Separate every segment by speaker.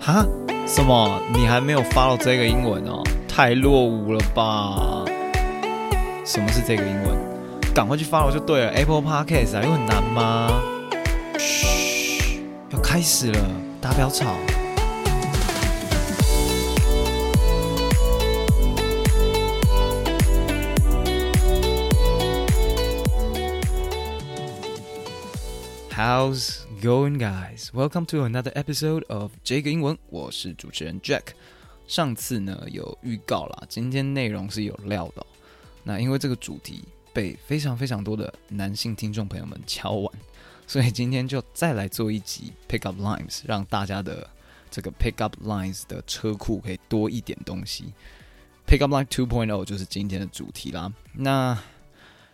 Speaker 1: 哈？什么？你还没有 follow 这个英文哦？太落伍了吧？什么是这个英文？赶快去 follow 就对了。Apple Podcast 啊，又很难吗？嘘，要开始了，大家不要吵。How's going, guys? Welcome to another episode of 这个英文。我是主持人 Jack。上次呢有预告啦，今天内容是有料的。那因为这个主题被非常非常多的男性听众朋友们敲完，所以今天就再来做一集 Pick Up Lines，让大家的这个 Pick Up Lines 的车库可以多一点东西。Pick Up Line 2.0就是今天的主题啦。那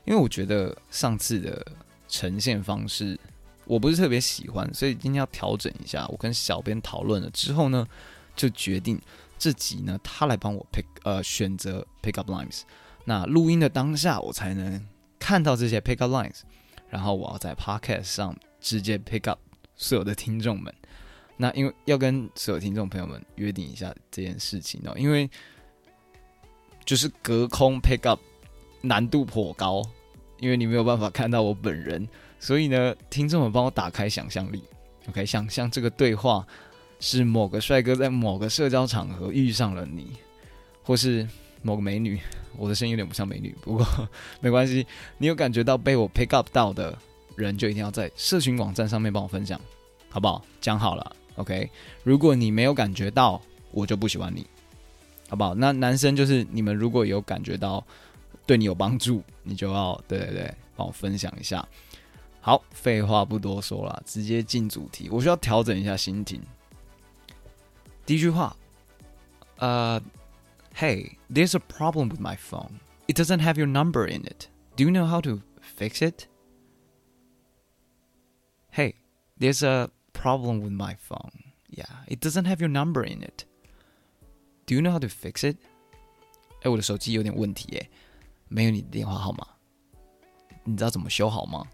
Speaker 1: 因为我觉得上次的呈现方式。我不是特别喜欢，所以今天要调整一下。我跟小编讨论了之后呢，就决定这集呢，他来帮我 pick 呃选择 pick up lines。那录音的当下，我才能看到这些 pick up lines，然后我要在 podcast 上直接 pick up 所有的听众们。那因为要跟所有听众朋友们约定一下这件事情哦，因为就是隔空 pick up 难度颇高，因为你没有办法看到我本人。所以呢，听众们帮我打开想象力，OK，想象这个对话是某个帅哥在某个社交场合遇上了你，或是某个美女。我的声音有点不像美女，不过 没关系。你有感觉到被我 pick up 到的人，就一定要在社群网站上面帮我分享，好不好？讲好了，OK。如果你没有感觉到，我就不喜欢你，好不好？那男生就是你们如果有感觉到对你有帮助，你就要对对对，帮我分享一下。好，废话不多说了，直接进主题。我需要调整一下心情。第一句话，呃，Hey, there's a problem with my phone. It doesn't have your number in it. Do you know how to fix it? Hey, there's a problem with my phone. Yeah, it doesn't have your number in it. Do you know how to fix it? 哎，我的手机有点问题耶，没有你的电话号码。你知道怎么修好吗？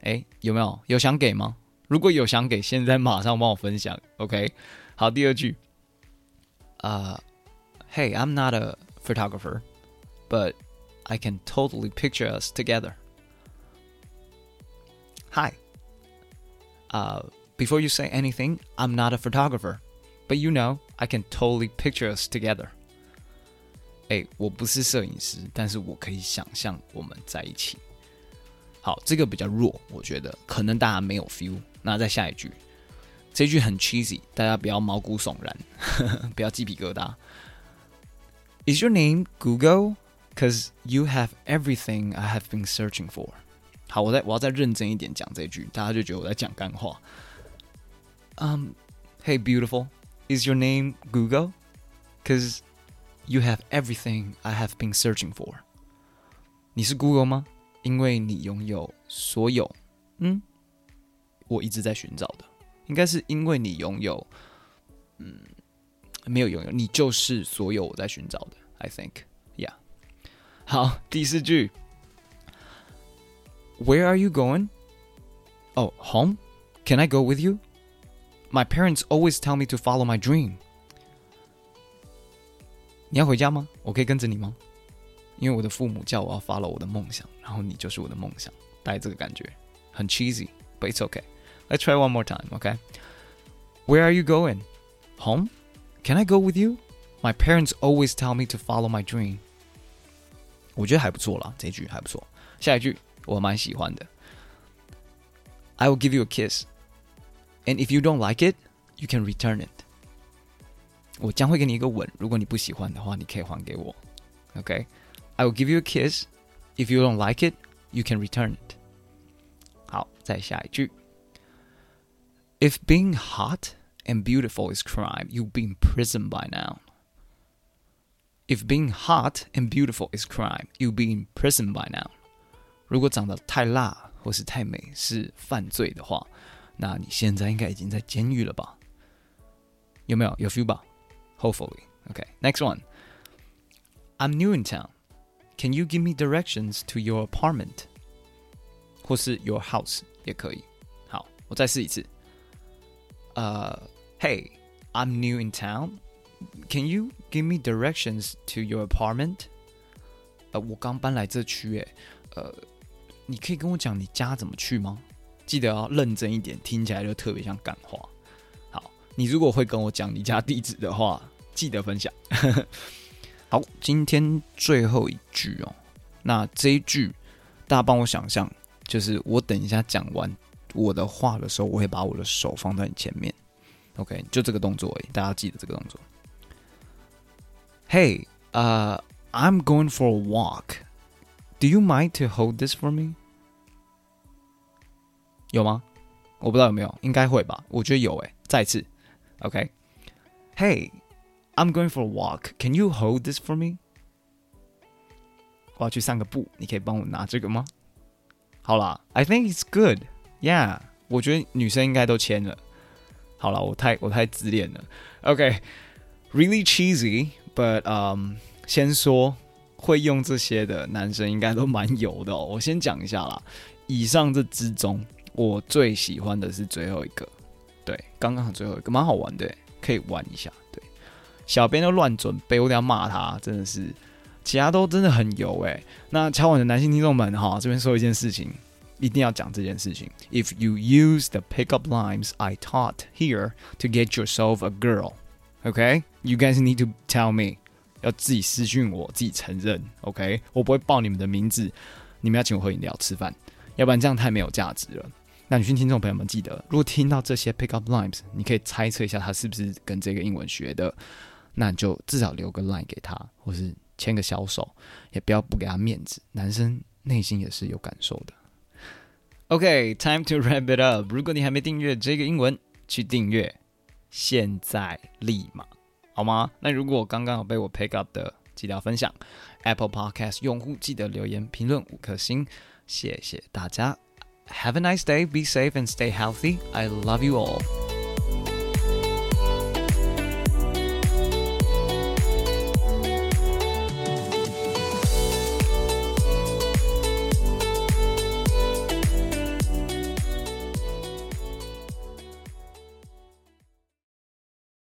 Speaker 1: 哎，有没有有想给吗？如果有想给，现在马上帮我分享，OK？好，第二句，啊、uh,，Hey, I'm not a photographer, but I can totally picture us together. Hi, uh, before you say anything, I'm not a photographer, but you know, I can totally picture us together. 哎，我不是摄影师，但是我可以想象我们在一起。 好，这个比较弱，我觉得可能大家没有 feel。那再下一句，这句很 cheesy，大家不要毛骨悚然，呵呵不要鸡皮疙瘩。Is your name Google? Cause you have everything I have been searching for。好，我再我要再认真一点讲这句，大家就觉得我在讲干话。Um, hey beautiful, is your name Google? Cause you have everything I have been searching for。你是 Google 吗？ 因为你拥有所有，嗯，我一直在寻找的，应该是因为你拥有，嗯，没有拥有，你就是所有我在寻找的。I think, yeah。好，第四句，Where are you going? Oh, home? Can I go with you? My parents always tell me to follow my dream. 你要回家吗？我可以跟着你吗？因为我的父母叫我要 follow 我的梦想， 然后你就是我的梦想，大概这个感觉很 cheesy，but it's okay. Let's try one more time, okay? Where are you going? Home? Can I go with you? My parents always tell me to follow my dream. 我觉得还不错啦，这句还不错。下一句我蛮喜欢的。I will give you a kiss, and if you don't like it, you can return it. 我将会给你一个吻，如果你不喜欢的话，你可以还给我，OK？I will give you a kiss. If you don't like it, you can return it. 好，再下一句。If being hot and beautiful is crime, you'll be in prison by now. If being hot and beautiful is crime, you'll be in prison by now. 如果长得太辣或是太美是犯罪的话，那你现在应该已经在监狱了吧？有没有？有 feel 吧？Hopefully. Okay, next one. I'm new in town. Can you give me directions to your apartment？或是 your house 也可以。好，我再试一次。呃、，Hey，I'm new in town. Can you give me directions to your apartment? 呃，我刚搬来这区，诶，呃，你可以跟我讲你家怎么去吗？记得要认真一点，听起来就特别像干话。好，你如果会跟我讲你家地址的话，记得分享。好，今天最后一句哦，那这一句大家帮我想象，就是我等一下讲完我的话的时候，我会把我的手放在你前面。OK，就这个动作而已，大家记得这个动作。Hey, uh, I'm going for a walk. Do you mind to hold this for me? 有吗？我不知道有没有，应该会吧。我觉得有诶。再次，OK。Hey, I'm going for a walk. Can you hold this for me? 我要去散个步，你可以帮我拿这个吗？好啦，I think it's good. Yeah，我觉得女生应该都签了。好了，我太我太自恋了。OK，really、okay, cheesy，but um，先说会用这些的男生应该都蛮油的哦。我先讲一下啦，以上这之中，我最喜欢的是最后一个。对，刚刚最后一个蛮好玩的，可以玩一下。 小编都乱准备，我都要骂他，真的是，其他都真的很油哎。那敲碗的男性听众们哈，这边说一件事情。一定要讲这件事情。If you use the pickup lines I taught here to get yourself a girl, okay? You guys need to tell me，要自己私讯我，自己承认，OK？我不会报你们的名字，你们要请我喝饮料、吃饭，要不然这样太没有价值了。那女性听众朋友们，记得如果听到这些 pickup lines，你可以猜测一下他是不是跟这个英文学的，那你就至少留个 line 给他，或是牵个小手，也不要不给他面子。男生内心也是有感受的。OK，time to wrap it up。如果你还没订阅这个英文，去订阅，现在立马，好吗？那如果刚刚有被我 pick up 的，记得要分享。Apple Podcast 用户记得留言评论五颗星，谢谢大家。Have a nice day, be safe and stay healthy. I love you all.